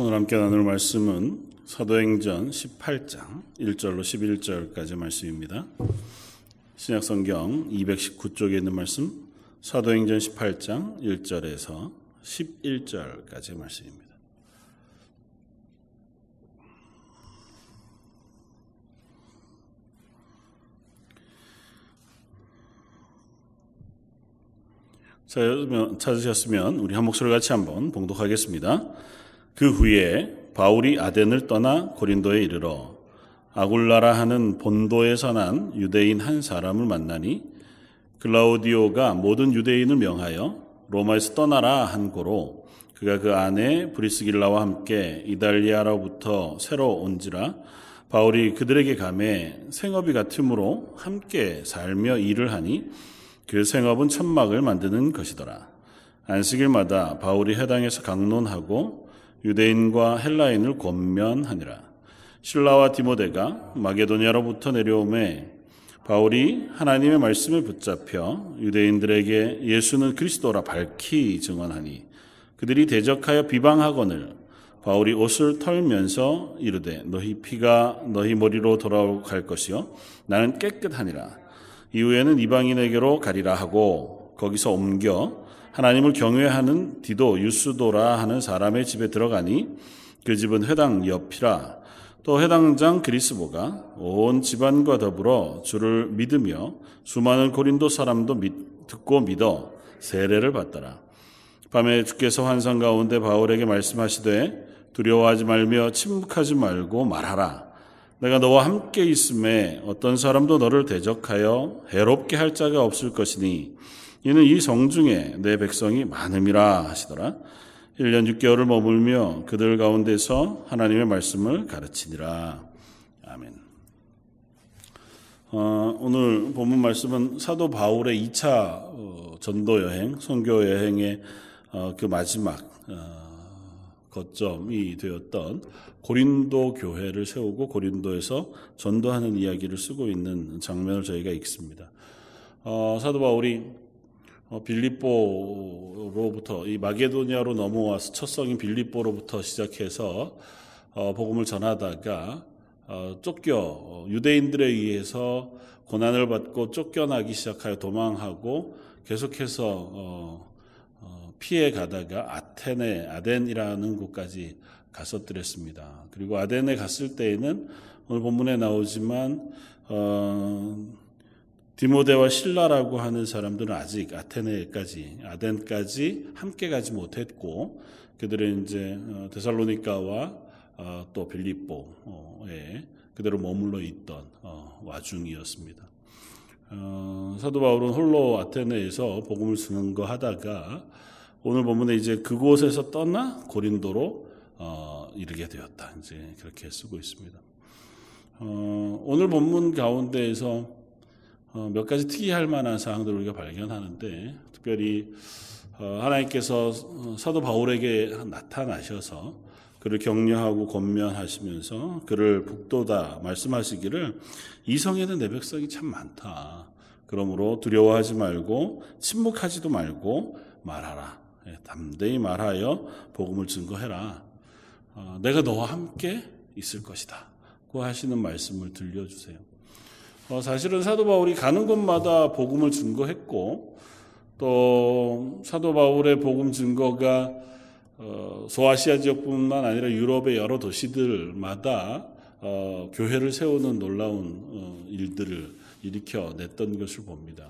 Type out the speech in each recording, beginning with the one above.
오늘 함께 나눌 말씀은 사도행전 18장 1절로 11절까지 말씀입니다. 신약 성경 219쪽에 있는 말씀 사도행전 18장 1절에서 11절까지 말씀입니다. 찾으셨으면 우리 한 목소리 같이 한번 봉독하겠습니다. 그 후에 바울이 아덴을 떠나 고린도에 이르러 아굴라라 하는 본도에서 난 유대인 한 사람을 만나니 글라우디오가 모든 유대인을 명하여 로마에서 떠나라 한 고로 그가 그 아내 브리스길라와 함께 이달리아로부터 새로 온지라 바울이 그들에게 감해 생업이 같으므로 함께 살며 일을 하니 그 생업은 천막을 만드는 것이더라. 안식일마다 바울이 해당에서 강론하고 유대인과 헬라인을 권면하니라. 신라와 디모데가 마게도니아로부터 내려오매 바울이 하나님의 말씀을 붙잡혀 유대인들에게 예수는 그리스도라 밝히 증언하니 그들이 대적하여 비방하거늘 바울이 옷을 털면서 이르되 너희 피가 너희 머리로 돌아갈 것이요 나는 깨끗하니라 이후에는 이방인에게로 가리라 하고 거기서 옮겨 하나님을 경외하는 디도 유스도라 하는 사람의 집에 들어가니 그 집은 회당 옆이라 또 회당장 그리스보가 온 집안과 더불어 주를 믿으며 수많은 고린도 사람도 믿, 듣고 믿어 세례를 받더라. 밤에 주께서 환상 가운데 바울에게 말씀하시되 두려워하지 말며 침묵하지 말고 말하라. 내가 너와 함께 있음에 어떤 사람도 너를 대적하여 해롭게 할 자가 없을 것이니 이는 이 성중에 내 백성이 많음이라 하시더라. 1년 6개월을 머물며 그들 가운데서 하나님의 말씀을 가르치니라. 아멘. 어, 오늘 본문 말씀은 사도 바울의 2차 어, 전도 여행, 선교 여행의 어, 그 마지막 어, 거점이 되었던 고린도 교회를 세우고 고린도에서 전도하는 이야기를 쓰고 있는 장면을 저희가 읽습니다. 어, 사도 바울이 어, 빌립보로부터 이 마게도니아로 넘어와서 첫 성인 빌립보로부터 시작해서 어, 복음을 전하다가 어, 쫓겨 어, 유대인들에 의해서 고난을 받고 쫓겨나기 시작하여 도망하고 계속해서 어, 어, 피해 가다가 아테네 아덴이라는 곳까지 갔었더랬습니다. 그리고 아덴에 갔을 때에는 오늘 본문에 나오지만 어, 디모데와 신라라고 하는 사람들은 아직 아테네까지 아덴까지 함께 가지 못했고 그들은 이제 어, 데살로니카와 어, 또 빌립보에 그대로 머물러 있던 어, 와중이었습니다. 사도 바울은 홀로 아테네에서 복음을 증거하다가 오늘 본문에 이제 그곳에서 떠나 고린도로 어, 이르게 되었다. 이제 그렇게 쓰고 있습니다. 어, 오늘 본문 가운데에서 어, 몇 가지 특이할 만한 사항들을 우리가 발견하는데 특별히 어, 하나님께서 사도 바울에게 나타나셔서 그를 격려하고 권면하시면서 그를 북돋아 말씀하시기를 이성에는 내 백성이 참 많다. 그러므로 두려워하지 말고 침묵하지도 말고 말하라. 예, 담대히 말하여 복음을 증거해라. 어, 내가 너와 함께 있을 것이다. 고 하시는 말씀을 들려주세요. 어, 사실은 사도 바울이 가는 곳마다 복음을 증거했고 또 사도 바울의 복음 증거가 어, 소아시아 지역뿐만 아니라 유럽의 여러 도시들마다 어, 교회를 세우는 놀라운 어, 일들을 일으켜 냈던 것을 봅니다.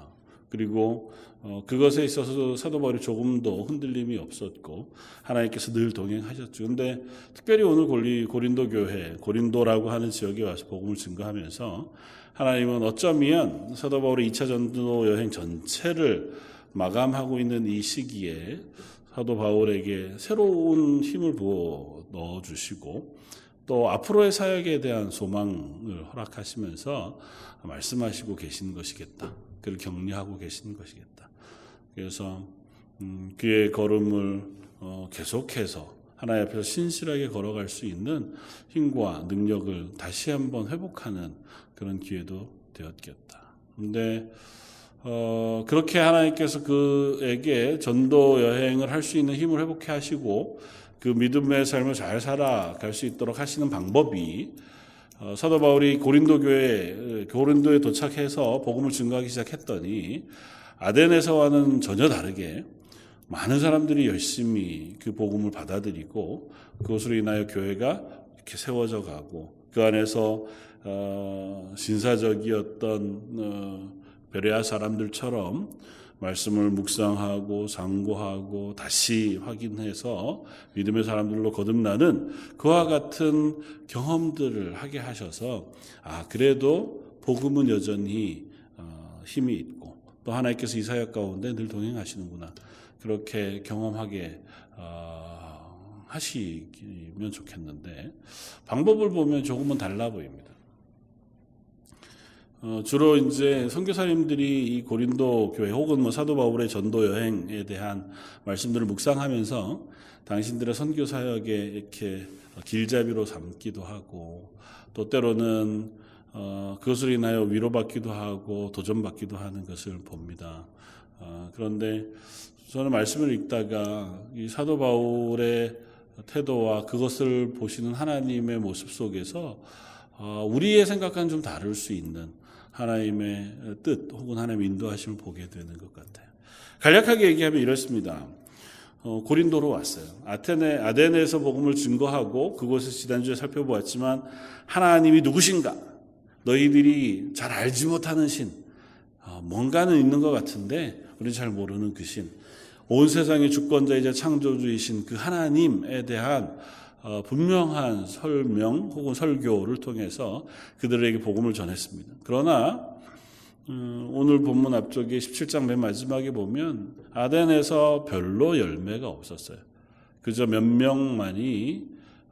그리고 어, 그것에 있어서 사도 바울이 조금도 흔들림이 없었고 하나님께서 늘 동행하셨죠. 근데 특별히 오늘 고린도 교회, 고린도라고 하는 지역에 와서 복음을 증거하면서 하나님은 어쩌면 사도 바울의 2차 전도 여행 전체를 마감하고 있는 이 시기에 사도 바울에게 새로운 힘을 부어 넣어 주시고 또 앞으로의 사역에 대한 소망을 허락하시면서 말씀하시고 계신 것이겠다. 그를 격려하고 계신 것이겠다. 그래서 음, 그의 걸음을 어, 계속해서 하나님 앞에서 신실하게 걸어갈 수 있는 힘과 능력을 다시 한번 회복하는 그런 기회도 되었겠다. 근데 어, 그렇게 하나님께서 그에게 전도 여행을 할 수 있는 힘을 회복해 하시고 그 믿음의 삶을 잘 살아갈 수 있도록 하시는 방법이 어, 사도 바울이 고린도 교회 고린도에 도착해서 복음을 증거하기 시작했더니 아덴에서와는 전혀 다르게 많은 사람들이 열심히 그 복음을 받아들이고 그것으로 인하여 교회가 이렇게 세워져 가고 그 안에서 어, 신사적이었던 어, 베레아 사람들처럼 말씀을 묵상하고 상고하고 다시 확인해서 믿음의 사람들로 거듭나는 그와 같은 경험들을 하게 하셔서 아 그래도 복음은 여전히 어, 힘이 있고 또 하나님께서 이사야 가운데 늘 동행하시는구나 그렇게 경험하게 어, 하시면 좋겠는데 방법을 보면 조금은 달라 보입니다. 어, 주로 이제 선교사님들이 이 고린도 교회 혹은 뭐 사도 바울의 전도 여행에 대한 말씀들을 묵상하면서 당신들의 선교 사역에 이렇게 길잡이로 삼기도 하고 또 때로는 어, 그것을 인하여 위로받기도 하고 도전받기도 하는 것을 봅니다. 어, 그런데 저는 말씀을 읽다가 이 사도 바울의 태도와 그것을 보시는 하나님의 모습 속에서 어, 우리의 생각과는 좀 다를 수 있는 하나님의 뜻 혹은 하나님의 인도하심을 보게 되는 것 같아요. 간략하게 얘기하면 이렇습니다. 어, 고린도로 왔어요. 아테네, 아덴에서 복음을 증거하고 그곳에서 지난주에 살펴보았지만 하나님이 누구신가? 너희들이 잘 알지 못하는 신. 어, 뭔가는 있는 것 같은데 우리 잘 모르는 그 신. 온 세상의 주권자이자 창조주이신 그 하나님에 대한 어, 분명한 설명 혹은 설교를 통해서 그들에게 복음을 전했습니다. 그러나 음, 오늘 본문 앞쪽에 17장 맨 마지막에 보면 아덴에서 별로 열매가 없었어요. 그저 몇 명만이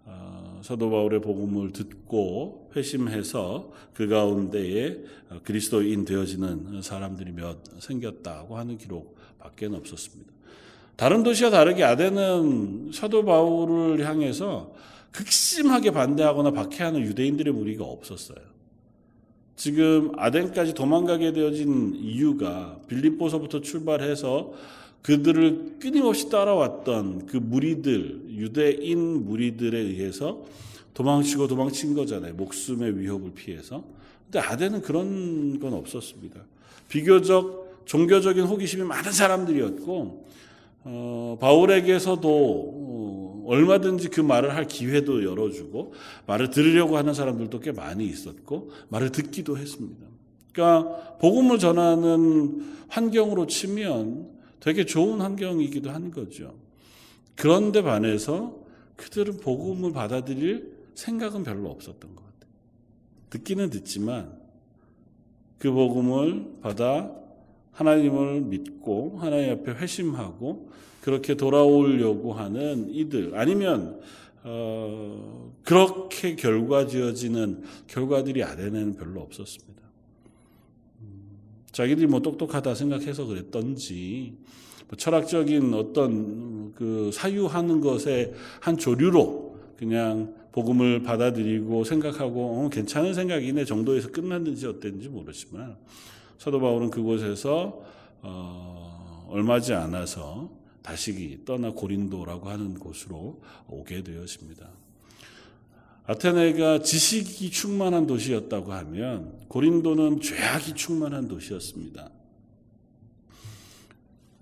어, 사도 바울의 복음을 듣고 회심해서 그 가운데에 그리스도인 되어지는 사람들이 몇 생겼다고 하는 기록밖에 없었습니다. 다른 도시와 다르게 아덴은 사도 바울을 향해서 극심하게 반대하거나 박해하는 유대인들의 무리가 없었어요. 지금 아덴까지 도망가게 되어진 이유가 빌립보서부터 출발해서 그들을 끊임없이 따라왔던 그 무리들, 유대인 무리들에 의해서 도망치고 도망친 거잖아요. 목숨의 위협을 피해서. 근데 아덴은 그런 건 없었습니다. 비교적 종교적인 호기심이 많은 사람들이었고 어, 바울에게서도 어, 얼마든지 그 말을 할 기회도 열어주고 말을 들으려고 하는 사람들도 꽤 많이 있었고 말을 듣기도 했습니다. 그러니까 복음을 전하는 환경으로 치면 되게 좋은 환경이기도 한 거죠. 그런데 반해서 그들은 복음을 받아들일 생각은 별로 없었던 것 같아요. 듣기는 듣지만 그 복음을 받아 하나님을 믿고 하나님 앞에 회심하고 그렇게 돌아오려고 하는 이들 아니면 어, 그렇게 결과 지어지는 결과들이 아덴에는 별로 없었습니다. 음, 자기들이 뭐 똑똑하다 생각해서 그랬던지 뭐 철학적인 어떤 그 사유하는 것의 한 조류로 그냥 복음을 받아들이고 생각하고 어, 괜찮은 생각이네 정도에서 끝났는지 어땠는지 모르지만 사도 바울은 그곳에서 어, 얼마지 않아서 다시 떠나 고린도라고 하는 곳으로 오게 되었습니다. 아테네가 지식이 충만한 도시였다고 하면 고린도는 죄악이 충만한 도시였습니다.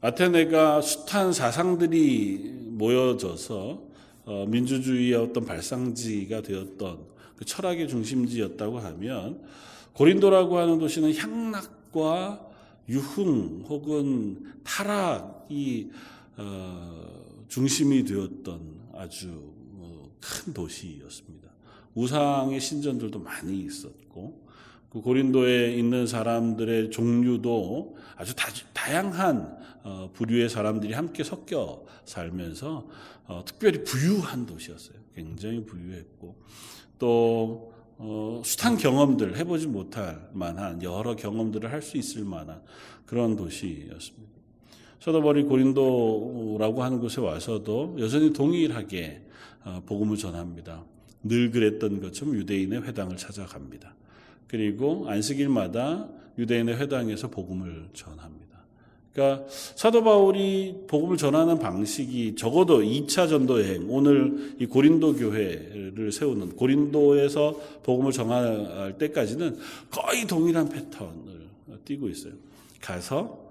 아테네가 숱한 사상들이 모여져서 어, 민주주의의 어떤 발상지가 되었던 그 철학의 중심지였다고 하면 고린도라고 하는 도시는 향락 과 유흥 혹은 타락이 어, 중심이 되었던 아주 어, 큰 도시였습니다. 우상의 신전들도 많이 있었고 그 고린도에 있는 사람들의 종류도 아주 다, 양한 어, 부류의 사람들이 함께 섞여 살면서 특별히 부유한 도시였어요. 굉장히 부유했고 또 어, 숱한 경험들 해보지 못할 만한 여러 경험들을 할 수 있을 만한 그런 도시였습니다. 서더버리 고린도라고 하는 곳에 와서도 여전히 동일하게 어, 복음을 전합니다. 늘 그랬던 것처럼 유대인의 회당을 찾아갑니다. 그리고 안식일마다 유대인의 회당에서 복음을 전합니다. 그러니까 사도 바울이 복음을 전하는 방식이 적어도 2차 전도 여행, 오늘 이 고린도 교회를 세우는 고린도에서 복음을 정할 때까지는 거의 동일한 패턴을 띠고 있어요. 가서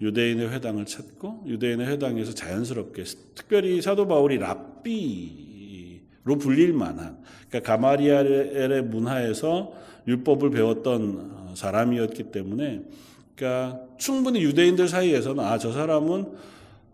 유대인의 회당을 찾고 유대인의 회당에서 자연스럽게 특별히 사도 바울이 랍비로 불릴 만한 그러니까 가마리엘의 문화에서 율법을 배웠던 사람이었기 때문에 그러니까 충분히 유대인들 사이에서는 아 저 사람은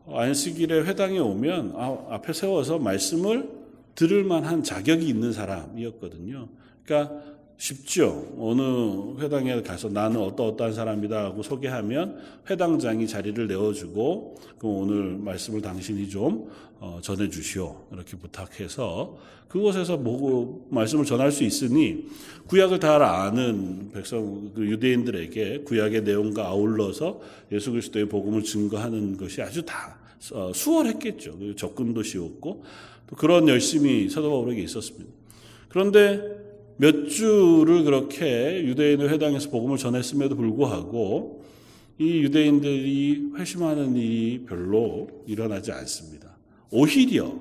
안식일에 회당에 오면 아, 앞에 세워서 말씀을 들을 만한 자격이 있는 사람이었거든요. 그러니까 쉽죠. 어느 회당에 가서 나는 어떠어떠한 사람이다 하고 소개하면 회당장이 자리를 내어주고 그럼 오늘 말씀을 당신이 좀 어, 전해주시오. 이렇게 부탁해서 그곳에서 뭐 말씀을 전할 수 있으니 구약을 다 아는 백성 그 유대인들에게 구약의 내용과 아울러서 예수 그리스도의 복음을 증거하는 것이 아주 다 어, 수월했겠죠. 접근도 쉬웠고 또 그런 열심이 사도 바울에게 있었습니다. 그런데 몇 주를 그렇게 유대인의 회당에서 복음을 전했음에도 불구하고 이 유대인들이 회심하는 일이 별로 일어나지 않습니다. 오히려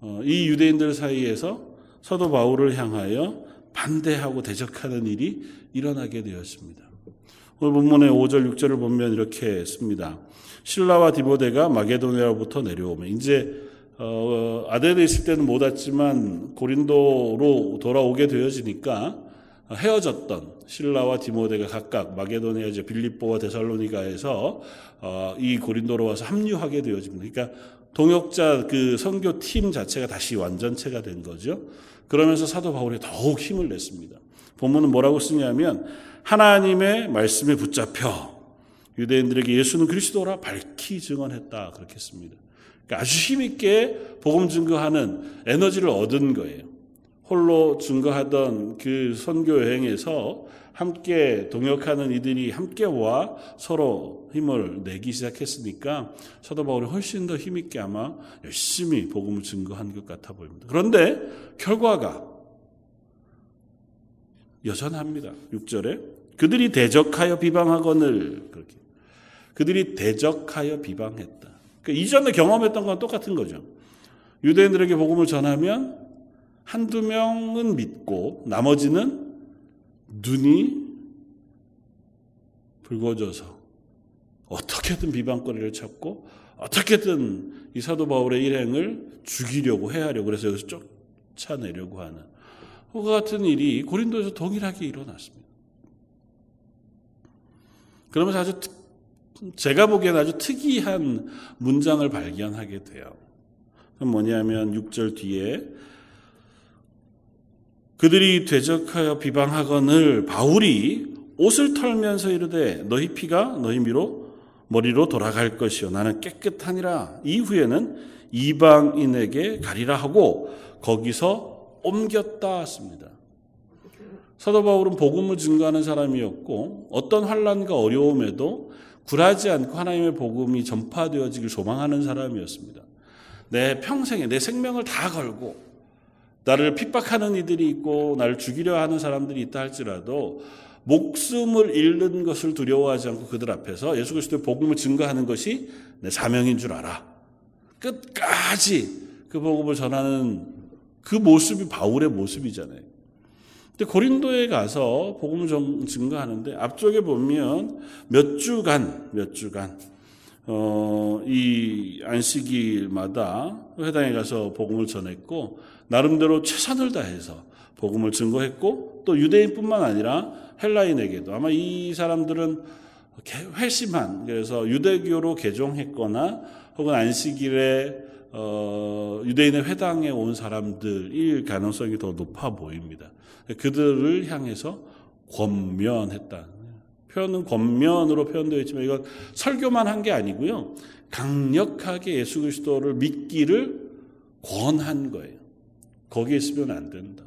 어, 이 유대인들 사이에서 사도 바울을 향하여 반대하고 대적하는 일이 일어나게 되었습니다. 오늘 본문의 5절, 6절을 보면 이렇게 씁니다. 신라와 디보데가 마게도니아로부터 내려오면 이제 어, 아덴에 있을 때는 못 왔지만 고린도로 돌아오게 되어지니까 헤어졌던 신라와 디모데가 각각 마게도니아 이제 빌립보와 데살로니가에서 어, 이 고린도로 와서 합류하게 되어집니다. 그러니까 동역자 그 선교 팀 자체가 다시 완전체가 된 거죠. 그러면서 사도 바울이 더욱 힘을 냈습니다. 본문은 뭐라고 쓰냐면 하나님의 말씀에 붙잡혀 유대인들에게 예수는 그리스도라 밝히 증언했다 그렇게 씁니다. 그러니까 아주 힘있게 복음 증거하는 에너지를 얻은 거예요. 홀로 증거하던 그 선교 여행에서 함께 동역하는 이들이 함께 와 서로 힘을 내기 시작했으니까 사도 바울이 훨씬 더 힘있게 아마 열심히 복음을 증거한 것 같아 보입니다. 그런데 결과가 여전합니다. 6절에 그들이 대적하여 비방하거늘 그렇게 그들이 대적하여 비방했다. 그 이전에 경험했던 건 똑같은 거죠. 유대인들에게 복음을 전하면 한두 명은 믿고 나머지는 눈이 붉어져서 어떻게든 비방거리를 찾고 어떻게든 이 사도 바울의 일행을 죽이려고 해하려고 그래서 여기서 쫓아내려고 하는 그와 같은 일이 고린도에서 동일하게 일어났습니다. 그러면서 아주 특 제가 보기에는 아주 특이한 문장을 발견하게 돼요. 그 뭐냐면 6절 뒤에 그들이 되적하여 비방하거늘 바울이 옷을 털면서 이르되 너희 피가 너희 미로 머리로 돌아갈 것이요 나는 깨끗하니라 이후에는 이방인에게 가리라 하고 거기서 옮겼다 했습니다. 사도 바울은 복음을 증거하는 사람이었고 어떤 환란과 어려움에도 굴하지 않고 하나님의 복음이 전파되어지길 소망하는 사람이었습니다. 내 평생에 내 생명을 다 걸고 나를 핍박하는 이들이 있고 나를 죽이려 하는 사람들이 있다 할지라도 목숨을 잃는 것을 두려워하지 않고 그들 앞에서 예수 그리스도의 복음을 증거하는 것이 내 사명인 줄 알아. 끝까지 그 복음을 전하는 그 모습이 바울의 모습이잖아요. 근데 고린도에 가서 복음을 증거하는데 앞쪽에 보면 몇 주간 몇 주간 어, 이 안식일마다 회당에 가서 복음을 전했고 나름대로 최선을 다해서 복음을 증거했고 또 유대인뿐만 아니라 헬라인에게도 아마 이 사람들은 회심한 그래서 유대교로 개종했거나 혹은 안식일에 어, 유대인의 회당에 온 사람들일 가능성이 더 높아 보입니다. 그들을 향해서 권면했다. 표현은 권면으로 표현되어 있지만 이건 설교만 한 게 아니고요. 강력하게 예수 그리스도를 믿기를 권한 거예요. 거기에 있으면 안 된다.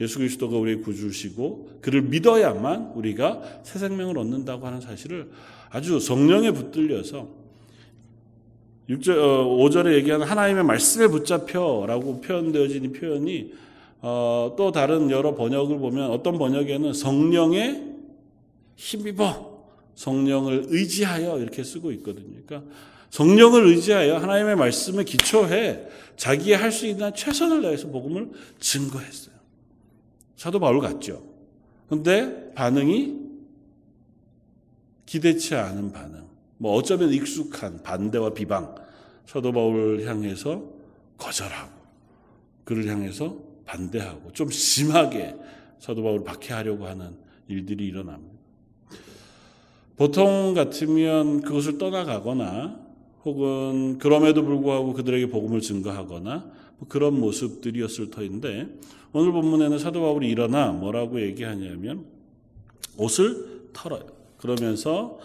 예수 그리스도가 우리의 구주시고 그를 믿어야만 우리가 새 생명을 얻는다고 하는 사실을 아주 성령에 붙들려서 6절, 5절에 어, 얘기하는 하나님의 말씀에 붙잡혀라고 표현되어진 이 표현이 어, 또 다른 여러 번역을 보면 어떤 번역에는 성령에 힘입어 성령을 의지하여 이렇게 쓰고 있거든요. 그러니까 성령을 의지하여 하나님의 말씀에 기초해 자기의 할 수 있는 최선을 다해서 복음을 증거했어요. 사도 바울 같죠. 근데 반응이 기대치 않은 반응. 뭐 어쩌면 익숙한 반대와 비방. 사도 바울을 향해서 거절하고 그를 향해서 반대하고 좀 심하게 사도 바울을 박해하려고 하는 일들이 일어납니다. 보통 같으면 그것을 떠나가거나 혹은 그럼에도 불구하고 그들에게 복음을 증거하거나 뭐 그런 모습들이었을 터인데 오늘 본문에는 사도 바울이 일어나 뭐라고 얘기하냐면 옷을 털어요. 그러면서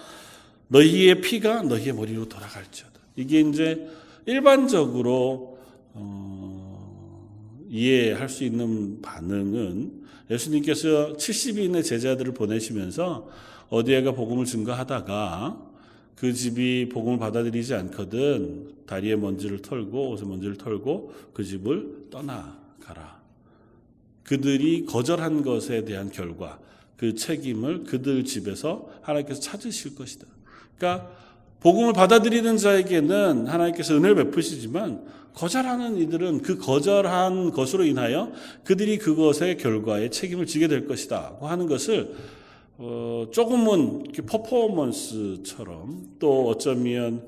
너희의 피가 너희의 머리로 돌아갈지어다. 이게 이제 일반적으로 어, 이해할 수 있는 반응은 예수님께서 70인의 제자들을 보내시면서 어디에가 복음을 증거하다가 그 집이 복음을 받아들이지 않거든 다리에 먼지를 털고 옷에 먼지를 털고 그 집을 떠나가라. 그들이 거절한 것에 대한 결과 그 책임을 그들 집에서 하나님께서 찾으실 것이다. 그러니까 복음을 받아들이는 자에게는 하나님께서 은혜를 베푸시지만 거절하는 이들은 그 거절한 것으로 인하여 그들이 그것의 결과에 책임을 지게 될 것이다 하는 것을 어, 조금은 퍼포먼스처럼 또 어쩌면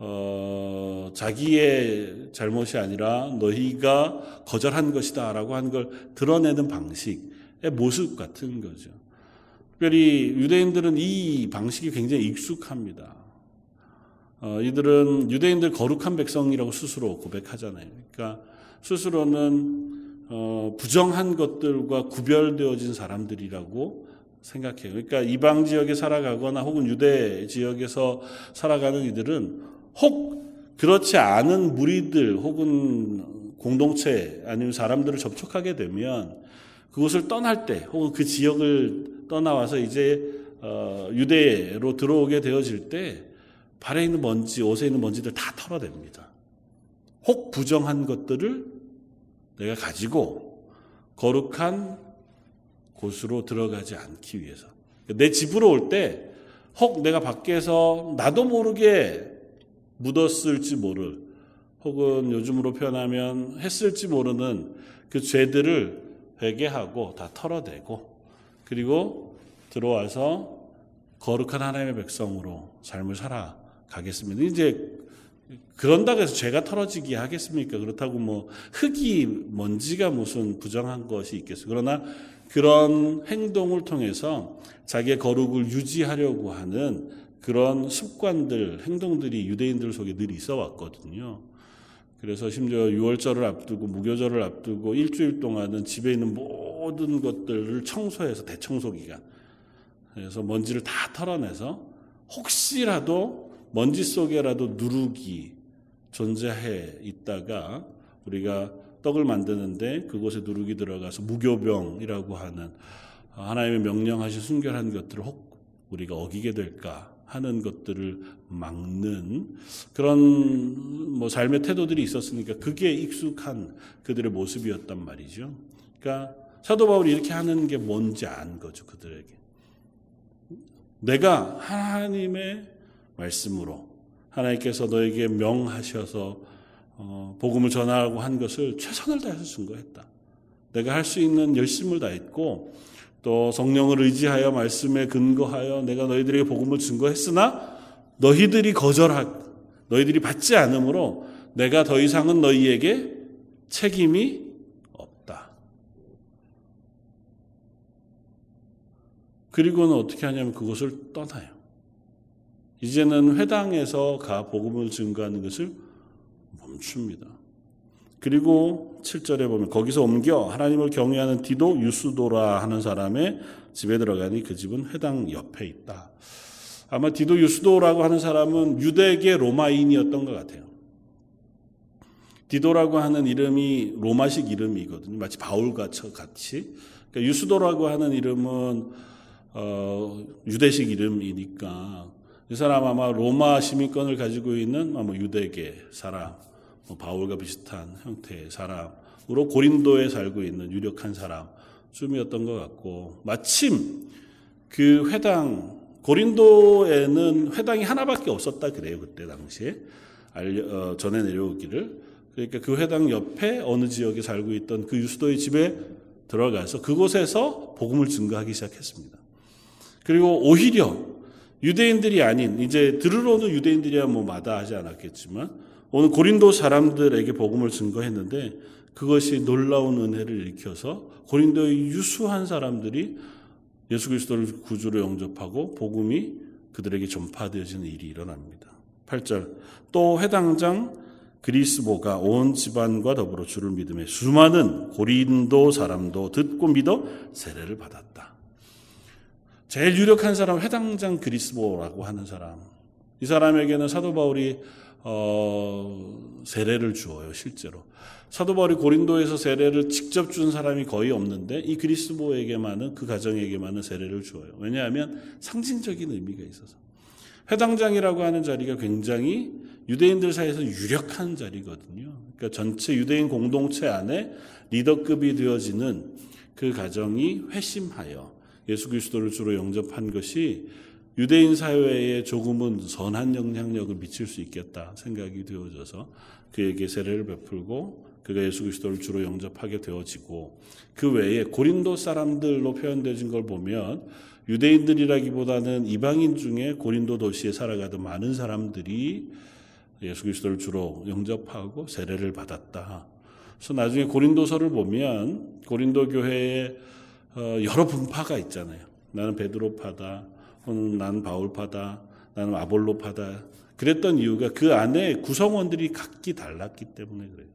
어, 자기의 잘못이 아니라 너희가 거절한 것이다라고 하는 걸 드러내는 방식의 모습 같은 거죠. 특별히 유대인들은 이 방식이 굉장히 익숙합니다. 어, 이들은 유대인들 거룩한 백성이라고 스스로 고백하잖아요. 그러니까 스스로는 어, 부정한 것들과 구별되어진 사람들이라고 생각해요. 그러니까 이방 지역에 살아가거나 혹은 유대 지역에서 살아가는 이들은 혹 그렇지 않은 무리들 혹은 공동체 아니면 사람들을 접촉하게 되면 그곳을 떠날 때 혹은 그 지역을 떠나와서 이제 어, 유대로 들어오게 되어질 때 발에 있는 먼지, 옷에 있는 먼지들 다 털어냅니다. 혹 부정한 것들을 내가 가지고 거룩한 곳으로 들어가지 않기 위해서. 내 집으로 올 때 혹 내가 밖에서 나도 모르게 묻었을지 모를 혹은 요즘으로 표현하면 했을지 모르는 그 죄들을 회개하고 다 털어내고 그리고 들어와서 거룩한 하나님의 백성으로 삶을 살아가겠습니다. 이제 그런다고 해서 죄가 털어지기 하겠습니까? 그렇다고 뭐 흙이 먼지가 무슨 부정한 것이 있겠어요. 그러나 그런 행동을 통해서 자기의 거룩을 유지하려고 하는 그런 습관들, 행동들이 유대인들 속에 늘 있어 왔거든요. 그래서 심지어 6월절을 앞두고 무교절을 앞두고 일주일 동안은 집에 있는 모든 것들을 청소해서 대청소 기간. 그래서 먼지를 다 털어내서 혹시라도 먼지 속에라도 누룩이 존재해 있다가 우리가 떡을 만드는데 그곳에 누룩이 들어가서 무교병이라고 하는 하나님의 명령하신 순결한 것들을 혹 우리가 어기게 될까 하는 것들을 막는 그런 뭐 삶의 태도들이 있었으니까 그게 익숙한 그들의 모습이었단 말이죠. 그러니까 사도 바울이 이렇게 하는 게 뭔지 안 거죠 그들에게. 내가 하나님의 말씀으로 하나님께서 너에게 명하셔서 어, 복음을 전하고 한 것을 최선을 다해서 증거했다. 내가 할 수 있는 열심을 다했고 또 성령을 의지하여 말씀에 근거하여 내가 너희들에게 복음을 증거했으나 너희들이 거절하 너희들이 받지 않으므로 내가 더 이상은 너희에게 책임이 없다. 그리고는 어떻게 하냐면 그것을 떠나요. 이제는 회당에서 가 복음을 증거하는 것을 멈춥니다. 그리고 7절에 보면 거기서 옮겨 하나님을 경외하는 디도 유스도라 하는 사람의 집에 들어가니 그 집은 회당 옆에 있다. 아마 디도 유스도라고 하는 사람은 유대계 로마인이었던 것 같아요. 디도라고 하는 이름이 로마식 이름이거든요. 마치 바울과 같이. 그러니까 유스도라고 하는 이름은 어, 유대식 이름이니까 이 사람 아마 로마 시민권을 가지고 있는 아마 유대계 사람. 뭐 바울과 비슷한 형태의 사람으로 고린도에 살고 있는 유력한 사람 쯤이었던 것 같고 마침 그 회당 고린도에는 회당이 하나밖에 없었다 그래요 그때 당시에 알려, 어, 전해 내려오기를 그러니까 그 회당 옆에 어느 지역에 살고 있던 그 유수도의 집에 들어가서 그곳에서 복음을 증거하기 시작했습니다. 그리고 오히려 유대인들이 아닌 이제 들으러 오는 유대인들이야 뭐 마다하지 않았겠지만 오늘 고린도 사람들에게 복음을 증거했는데 그것이 놀라운 은혜를 일으켜서 고린도의 유수한 사람들이 예수 그리스도를 구주로 영접하고 복음이 그들에게 전파되어지는 일이 일어납니다. 8절 또 회당장 그리스보가 온 집안과 더불어 주를 믿음에 수많은 고린도 사람도 듣고 믿어 세례를 받았다. 제일 유력한 사람 회당장 그리스보라고 하는 사람. 이 사람에게는 사도 바울이 어, 세례를 주어요 실제로. 사도 바울이 고린도에서 세례를 직접 준 사람이 거의 없는데 이 그리스보에게만은 그 가정에게만은 세례를 주어요. 왜냐하면 상징적인 의미가 있어서. 회당장이라고 하는 자리가 굉장히 유대인들 사이에서 유력한 자리거든요. 그러니까 전체 유대인 공동체 안에 리더급이 되어지는 그 가정이 회심하여 예수 그리스도를 주로 영접한 것이 유대인 사회에 조금은 선한 영향력을 미칠 수 있겠다 생각이 되어져서 그에게 세례를 베풀고 그가 예수 그리스도를 주로 영접하게 되어지고 그 외에 고린도 사람들로 표현되진 걸 보면 유대인들이라기보다는 이방인 중에 고린도 도시에 살아가던 많은 사람들이 예수 그리스도를 주로 영접하고 세례를 받았다. 그래서 나중에 고린도서를 보면 고린도 교회에 어, 여러 분파가 있잖아요. 나는 베드로파다, 혹은 나는 바울파다, 나는 아볼로파다. 그랬던 이유가 그 안에 구성원들이 각기 달랐기 때문에 그래요.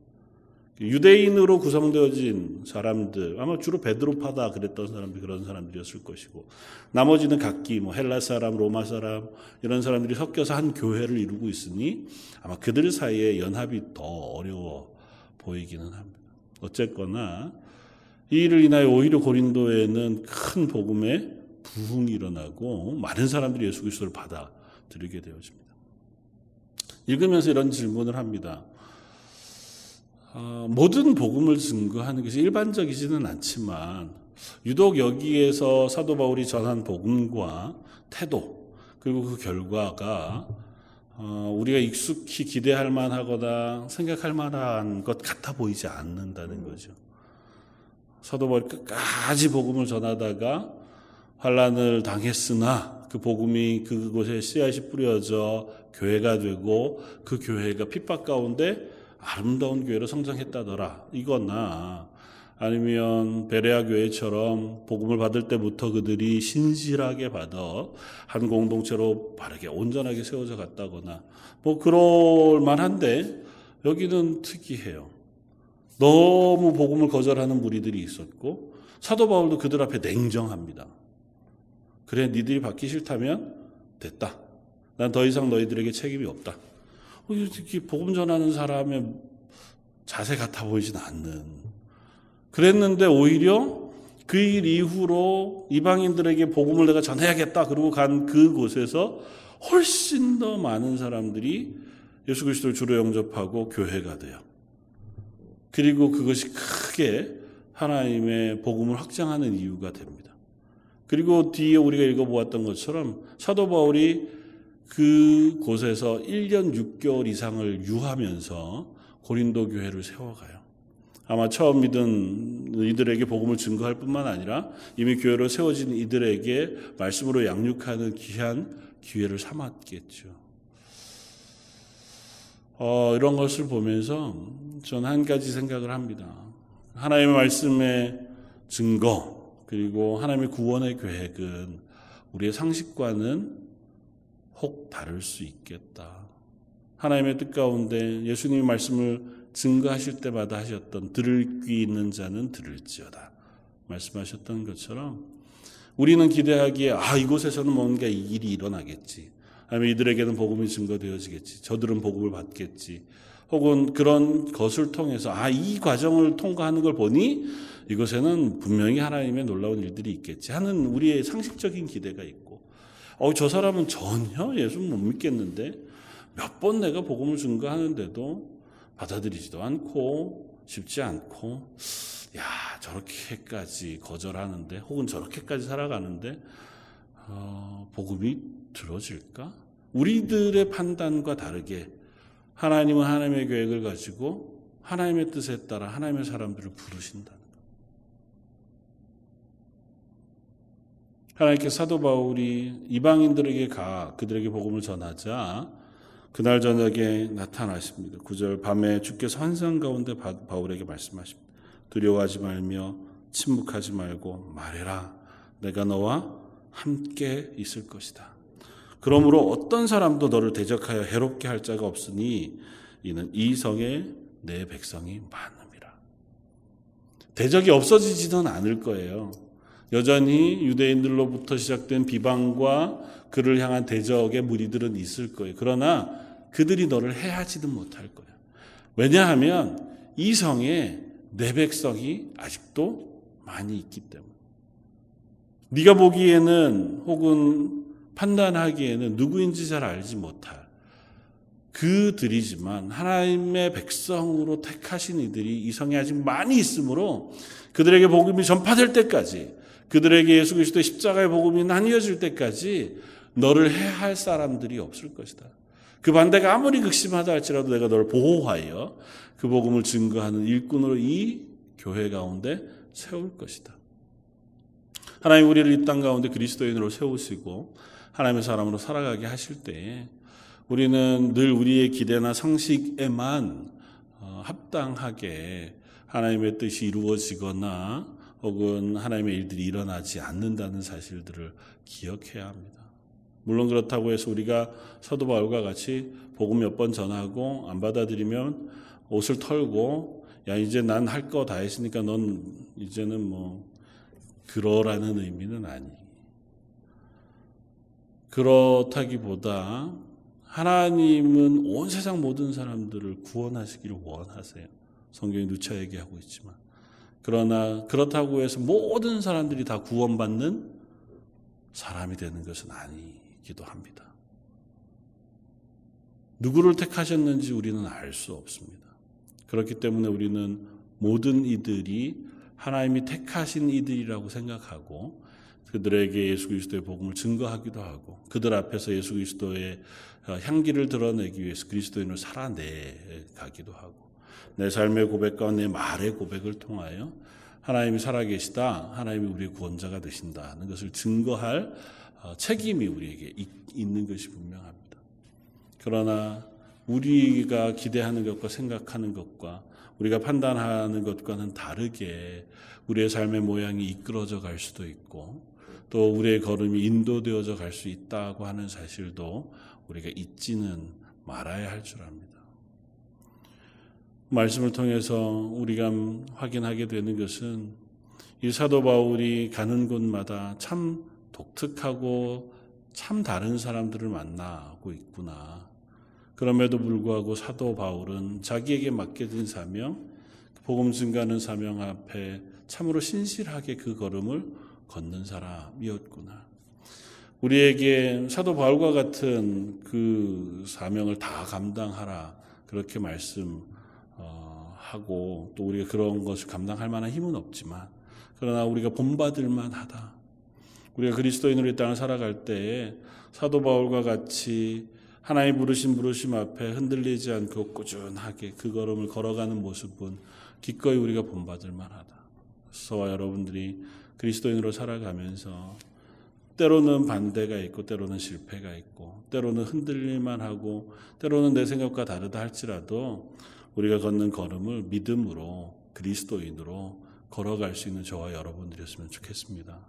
유대인으로 구성되어진 사람들 아마 주로 베드로파다 그랬던 사람들이 그런 사람들이었을 것이고 나머지는 각기 뭐 헬라 사람, 로마 사람 이런 사람들이 섞여서 한 교회를 이루고 있으니 아마 그들 사이에 연합이 더 어려워 보이기는 합니다. 어쨌거나 이 일을 인하여 오히려 고린도에는 큰 복음의 부흥이 일어나고 많은 사람들이 예수 그리스도를 받아들이게 되어집니다. 읽으면서 이런 질문을 합니다. 어, 모든 복음을 증거하는 것이 일반적이지는 않지만 유독 여기에서 사도 바울이 전한 복음과 태도 그리고 그 결과가 어, 우리가 익숙히 기대할 만하거나 생각할 만한 것 같아 보이지 않는다는 거죠. 사도 바울이 끝까지 복음을 전하다가 환란을 당했으나 그 복음이 그곳에 씨앗이 뿌려져 교회가 되고 그 교회가 핍박 가운데 아름다운 교회로 성장했다더라. 이거나 아니면 베레아 교회처럼 복음을 받을 때부터 그들이 신실하게 받아 한 공동체로 바르게 온전하게 세워져 갔다거나 뭐 그럴 만한데 여기는 특이해요. 너무 복음을 거절하는 무리들이 있었고 사도 바울도 그들 앞에 냉정합니다. 그래 니들이 받기 싫다면 됐다. 난 더 이상 너희들에게 책임이 없다. 어, 복음 전하는 사람의 자세 같아 보이진 않는. 그랬는데 오히려 그 일 이후로 이방인들에게 복음을 내가 전해야겠다. 그러고 간 그곳에서 훨씬 더 많은 사람들이 예수 그리스도를 주로 영접하고 교회가 돼요. 그리고 그것이 크게 하나님의 복음을 확장하는 이유가 됩니다. 그리고 뒤에 우리가 읽어보았던 것처럼 사도 바울이 그 곳에서 1년 6개월 이상을 유하면서 고린도 교회를 세워가요. 아마 처음 믿은 이들에게 복음을 증거할 뿐만 아니라 이미 교회로 세워진 이들에게 말씀으로 양육하는 귀한 기회를 삼았겠죠. 어, 이런 것을 보면서 저는 한 가지 생각을 합니다. 하나님의 말씀의 증거, 그리고 하나님의 구원의 계획은 우리의 상식과는 혹 다를 수 있겠다. 하나님의 뜻 가운데 예수님의 말씀을 증거하실 때마다 하셨던 들을 귀 있는 자는 들을지어다. 말씀하셨던 것처럼 우리는 기대하기에 아 이곳에서는 뭔가 일이 일어나겠지. 아니면 이들에게는 복음이 증거되어지겠지. 저들은 복음을 받겠지. 혹은 그런 것을 통해서 아 이 과정을 통과하는 걸 보니 이곳에는 분명히 하나님의 놀라운 일들이 있겠지 하는 우리의 상식적인 기대가 있고 어, 저 사람은 전혀 예수 못 믿겠는데 몇 번 내가 복음을 증거하는데도 받아들이지도 않고 쉽지 않고 야 저렇게까지 거절하는데 혹은 저렇게까지 살아가는데 어, 복음이 들어질까? 우리들의 판단과 다르게 하나님은 하나님의 계획을 가지고 하나님의 뜻에 따라 하나님의 사람들을 부르신다는 것. 하나님께 사도 바울이 이방인들에게 가 그들에게 복음을 전하자 그날 저녁에 나타나십니다. 9절 밤에 주께서 환상 가운데 바울에게 말씀하십니다. 두려워하지 말며 침묵하지 말고 말해라. 내가 너와 함께 있을 것이다. 그러므로 어떤 사람도 너를 대적하여 해롭게 할 자가 없으니 이는 이 성에 내 백성이 많음이라. 대적이 없어지지는 않을 거예요. 여전히 유대인들로부터 시작된 비방과 그를 향한 대적의 무리들은 있을 거예요. 그러나 그들이 너를 해하지는 못할 거예요. 왜냐하면 이 성에 내 백성이 아직도 많이 있기 때문에. 네가 보기에는 혹은 판단하기에는 누구인지 잘 알지 못할 그들이지만 하나님의 백성으로 택하신 이들이 이 성에 아직 많이 있으므로 그들에게 복음이 전파될 때까지 그들에게 예수 그리스도의 십자가의 복음이 나뉘어질 때까지 너를 해할 사람들이 없을 것이다. 그 반대가 아무리 극심하다 할지라도 내가 너를 보호하여 그 복음을 증거하는 일꾼으로 이 교회 가운데 세울 것이다. 하나님 우리를 이 땅 가운데 그리스도인으로 세우시고 하나님의 사람으로 살아가게 하실 때에 우리는 늘 우리의 기대나 상식에만 어, 합당하게 하나님의 뜻이 이루어지거나 혹은 하나님의 일들이 일어나지 않는다는 사실들을 기억해야 합니다. 물론 그렇다고 해서 우리가 사도 바울과 같이 복음 몇 번 전하고 안 받아들이면 옷을 털고 야 이제 난 할 거 다 했으니까 넌 이제는 뭐 그러라는 의미는 아니. 그렇다기보다 하나님은 온 세상 모든 사람들을 구원하시기를 원하세요. 성경이 누차 얘기하고 있지만. 그러나 그렇다고 해서 모든 사람들이 다 구원받는 사람이 되는 것은 아니기도 합니다. 누구를 택하셨는지 우리는 알 수 없습니다. 그렇기 때문에 우리는 모든 이들이 하나님이 택하신 이들이라고 생각하고 그들에게 예수 그리스도의 복음을 증거하기도 하고 그들 앞에서 예수 그리스도의 향기를 드러내기 위해서 그리스도인을 살아내 가기도 하고 내 삶의 고백과 내 말의 고백을 통하여 하나님이 살아계시다, 하나님이 우리의 구원자가 되신다는 것을 증거할 어, 책임이 우리에게 있는 것이 분명합니다. 그러나 우리가 기대하는 것과 생각하는 것과 우리가 판단하는 것과는 다르게 우리의 삶의 모양이 이끌어져 갈 수도 있고 또 우리의 걸음이 인도되어져 갈 수 있다고 하는 사실도 우리가 잊지는 말아야 할 줄 압니다. 말씀을 통해서 우리가 확인하게 되는 것은 이 사도 바울이 가는 곳마다 참 독특하고 참 다른 사람들을 만나고 있구나. 그럼에도 불구하고 사도 바울은 자기에게 맡겨진 사명, 복음 증가하는 사명 앞에 참으로 신실하게 그 걸음을 걷는 사람이었구나. 우리에게 사도 바울과 같은 그 사명을 다 감당하라. 그렇게 말씀 하고 또 우리가 그런 것을 감당할 만한 힘은 없지만 그러나 우리가 본받을 만하다. 우리가 그리스도인으로 이 땅을 살아갈 때에 사도 바울과 같이 하나님 부르신 부르심 앞에 흔들리지 않고 꾸준하게 그 걸음을 걸어가는 모습은 기꺼이 우리가 본받을 만하다. 저와 여러분들이 그리스도인으로 살아가면서 때로는 반대가 있고 때로는 실패가 있고 때로는 흔들릴만 하고 때로는 내 생각과 다르다 할지라도 우리가 걷는 걸음을 믿음으로 그리스도인으로 걸어갈 수 있는 저와 여러분들이었으면 좋겠습니다.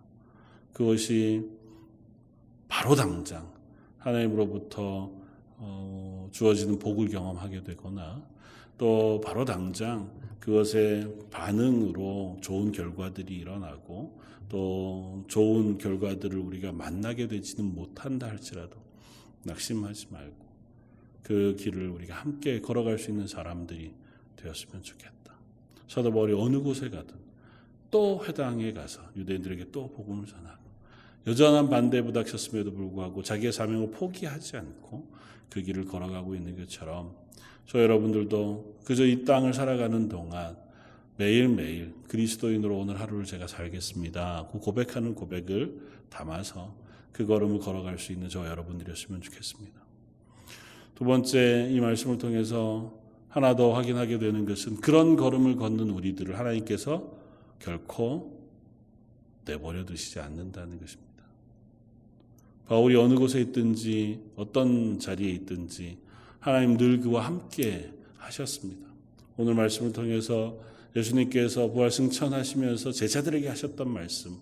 그것이 바로 당장 하나님으로부터 어, 주어지는 복을 경험하게 되거나 또 바로 당장 그것의 반응으로 좋은 결과들이 일어나고 또 좋은 결과들을 우리가 만나게 되지는 못한다 할지라도 낙심하지 말고 그 길을 우리가 함께 걸어갈 수 있는 사람들이 되었으면 좋겠다. 사도 바울이 어느 곳에 가든 또 회당에 가서 유대인들에게 또 복음을 전하고 여전한 반대에 부닥쳤음에도 불구하고 자기의 사명을 포기하지 않고 그 길을 걸어가고 있는 것처럼 저 여러분들도 그저 이 땅을 살아가는 동안 매일매일 그리스도인으로 오늘 하루를 제가 살겠습니다. 그 고백하는 고백을 담아서 그 걸음을 걸어갈 수 있는 저 여러분들이었으면 좋겠습니다. 두 번째 이 말씀을 통해서 하나 더 확인하게 되는 것은 그런 걸음을 걷는 우리들을 하나님께서 결코 내버려 두시지 않는다는 것입니다. 바울이 어느 곳에 있든지 어떤 자리에 있든지 하나님 늘 그와 함께 하셨습니다. 오늘 말씀을 통해서 예수님께서 부활 승천하시면서 제자들에게 하셨던 말씀,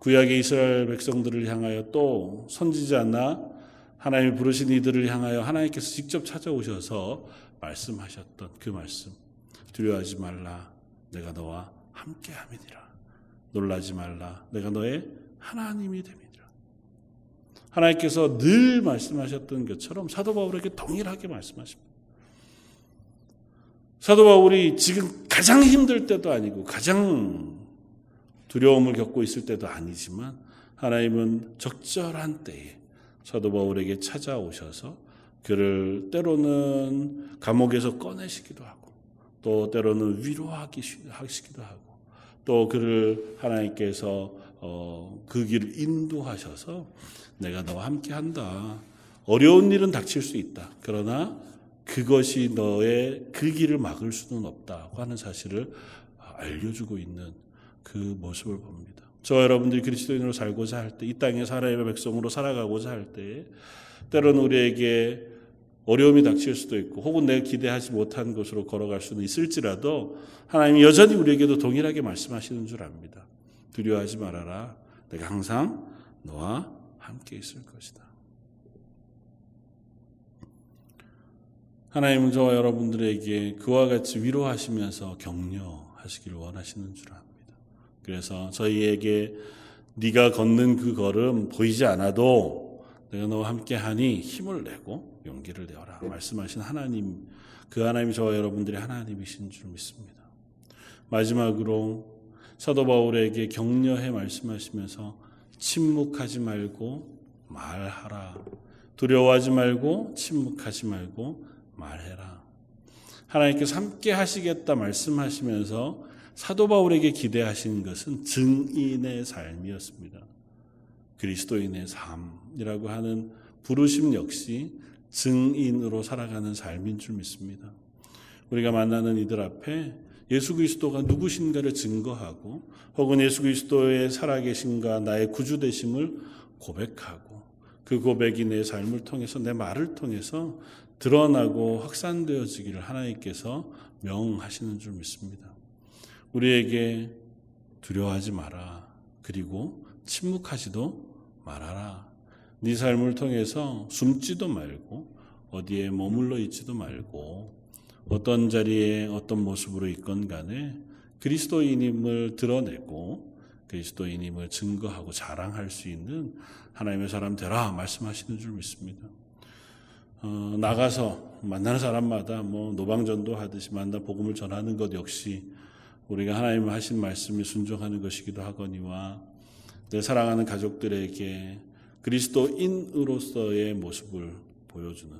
구약의 이스라엘 백성들을 향하여 또 선지자나 하나님이 부르신 이들을 향하여 하나님께서 직접 찾아오셔서 말씀하셨던 그 말씀. 두려워하지 말라. 내가 너와 함께 함이니라. 놀라지 말라. 내가 너의 하나님이 됨이니라. 하나님께서 늘 말씀하셨던 것처럼 사도 바울에게 동일하게 말씀하십니다. 사도 바울이 지금 가장 힘들 때도 아니고 가장 두려움을 겪고 있을 때도 아니지만 하나님은 적절한 때에 사도 바울에게 찾아오셔서 그를 때로는 감옥에서 꺼내시기도 하고 또 때로는 위로하시기도 하고 또 그를 하나님께서 어, 그 길을 인도하셔서 내가 너와 함께 한다. 어려운 일은 닥칠 수 있다. 그러나 그것이 너의 그 길을 막을 수는 없다고 하는 사실을 알려주고 있는 그 모습을 봅니다. 저 여러분들이 그리스도인으로 살고자 할 때, 이 땅에 하나님의 백성으로 살아가고자 할 때, 때로는 우리에게 어려움이 닥칠 수도 있고, 혹은 내가 기대하지 못한 곳으로 걸어갈 수는 있을지라도, 하나님이 여전히 우리에게도 동일하게 말씀하시는 줄 압니다. 두려워하지 말아라. 내가 항상 너와 함께 있을 것이다. 하나님은 저와 여러분들에게 그와 같이 위로하시면서 격려하시기를 원하시는 줄 압니다. 그래서 저희에게 네가 걷는 그 걸음 보이지 않아도 내가 너와 함께 하니 힘을 내고 용기를 내어라 말씀하신 하나님 그 하나님이 저와 여러분들의 하나님이신 줄 믿습니다. 마지막으로 사도 바울에게 격려해 말씀하시면서 침묵하지 말고 말하라. 두려워하지 말고 침묵하지 말고 말해라. 하나님께서 함께 하시겠다 말씀하시면서 사도 바울에게 기대하신 것은 증인의 삶이었습니다. 그리스도인의 삶이라고 하는 부르심 역시 증인으로 살아가는 삶인 줄 믿습니다. 우리가 만나는 이들 앞에 예수 그리스도가 누구신가를 증거하고 혹은 예수 그리스도의 살아계신가 나의 구주 되심을 고백하고 그 고백이 내 삶을 통해서 내 말을 통해서 드러나고 확산되어지기를 하나님께서 명하시는 줄 믿습니다. 우리에게 두려워하지 마라. 그리고 침묵하지도 말아라. 네 삶을 통해서 숨지도 말고 어디에 머물러 있지도 말고 어떤 자리에 어떤 모습으로 있건 간에 그리스도인임을 드러내고 그리스도인임을 증거하고 자랑할 수 있는 하나님의 사람 되라 말씀하시는 줄 믿습니다. 어, 나가서 만나는 사람마다 뭐 노방전도 하듯이 만나 복음을 전하는 것 역시 우리가 하나님 하신 말씀에 순종하는 것이기도 하거니와 내 사랑하는 가족들에게 그리스도인으로서의 모습을 보여주는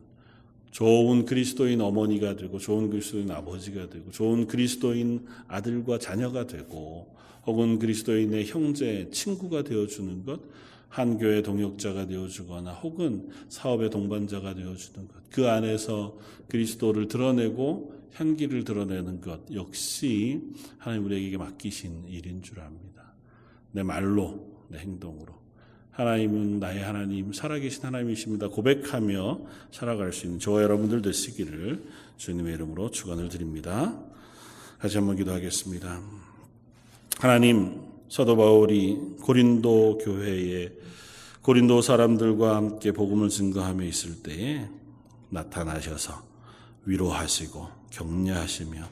좋은 그리스도인 어머니가 되고 좋은 그리스도인 아버지가 되고 좋은 그리스도인 아들과 자녀가 되고 혹은 그리스도인의 형제, 친구가 되어 주는 것, 한 교회 동역자가 되어 주거나 혹은 사업의 동반자가 되어 주는 것, 그 안에서 그리스도를 드러내고 향기를 드러내는 것 역시 하나님 우리에게 맡기신 일인 줄 압니다. 내 말로, 내 행동으로. 하나님은 나의 하나님, 살아계신 하나님이십니다. 고백하며 살아갈 수 있는 저와 여러분들 되시기를 주님의 이름으로 축원을 드립니다. 다시 한번 기도하겠습니다. 하나님, 사도 바울이 고린도 교회에 고린도 사람들과 함께 복음을 증거하며 있을 때에 나타나셔서 위로하시고 격려하시며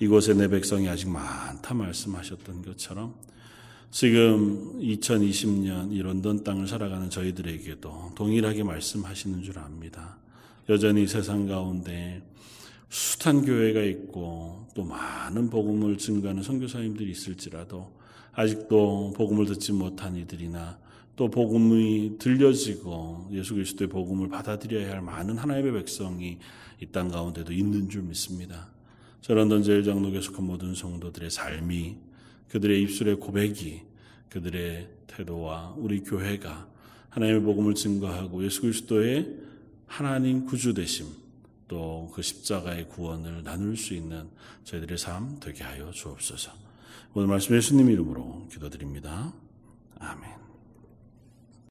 이곳에 내 백성이 아직 많다 말씀하셨던 것처럼 지금 2020년 이 런던 땅을 살아가는 저희들에게도 동일하게 말씀하시는 줄 압니다. 여전히 세상 가운데 숱한 교회가 있고 또 많은 복음을 증거하는 선교사님들이 있을지라도 아직도 복음을 듣지 못한 이들이나 또 복음이 들려지고 예수 그리스도의 복음을 받아들여야 할 많은 하나님의 백성이 이 땅 가운데도 있는 줄 믿습니다. 저 런던 제일장로교에 속한 모든 성도들의 삶이 그들의 입술의 고백이 그들의 태도와 우리 교회가 하나님의 복음을 증거하고 예수 그리스도의 하나님 구주 되심 또 그 십자가의 구원을 나눌 수 있는 저희들의 삶 되게 하여 주옵소서. 오늘 말씀 예수님 이름으로 기도드립니다. 아멘.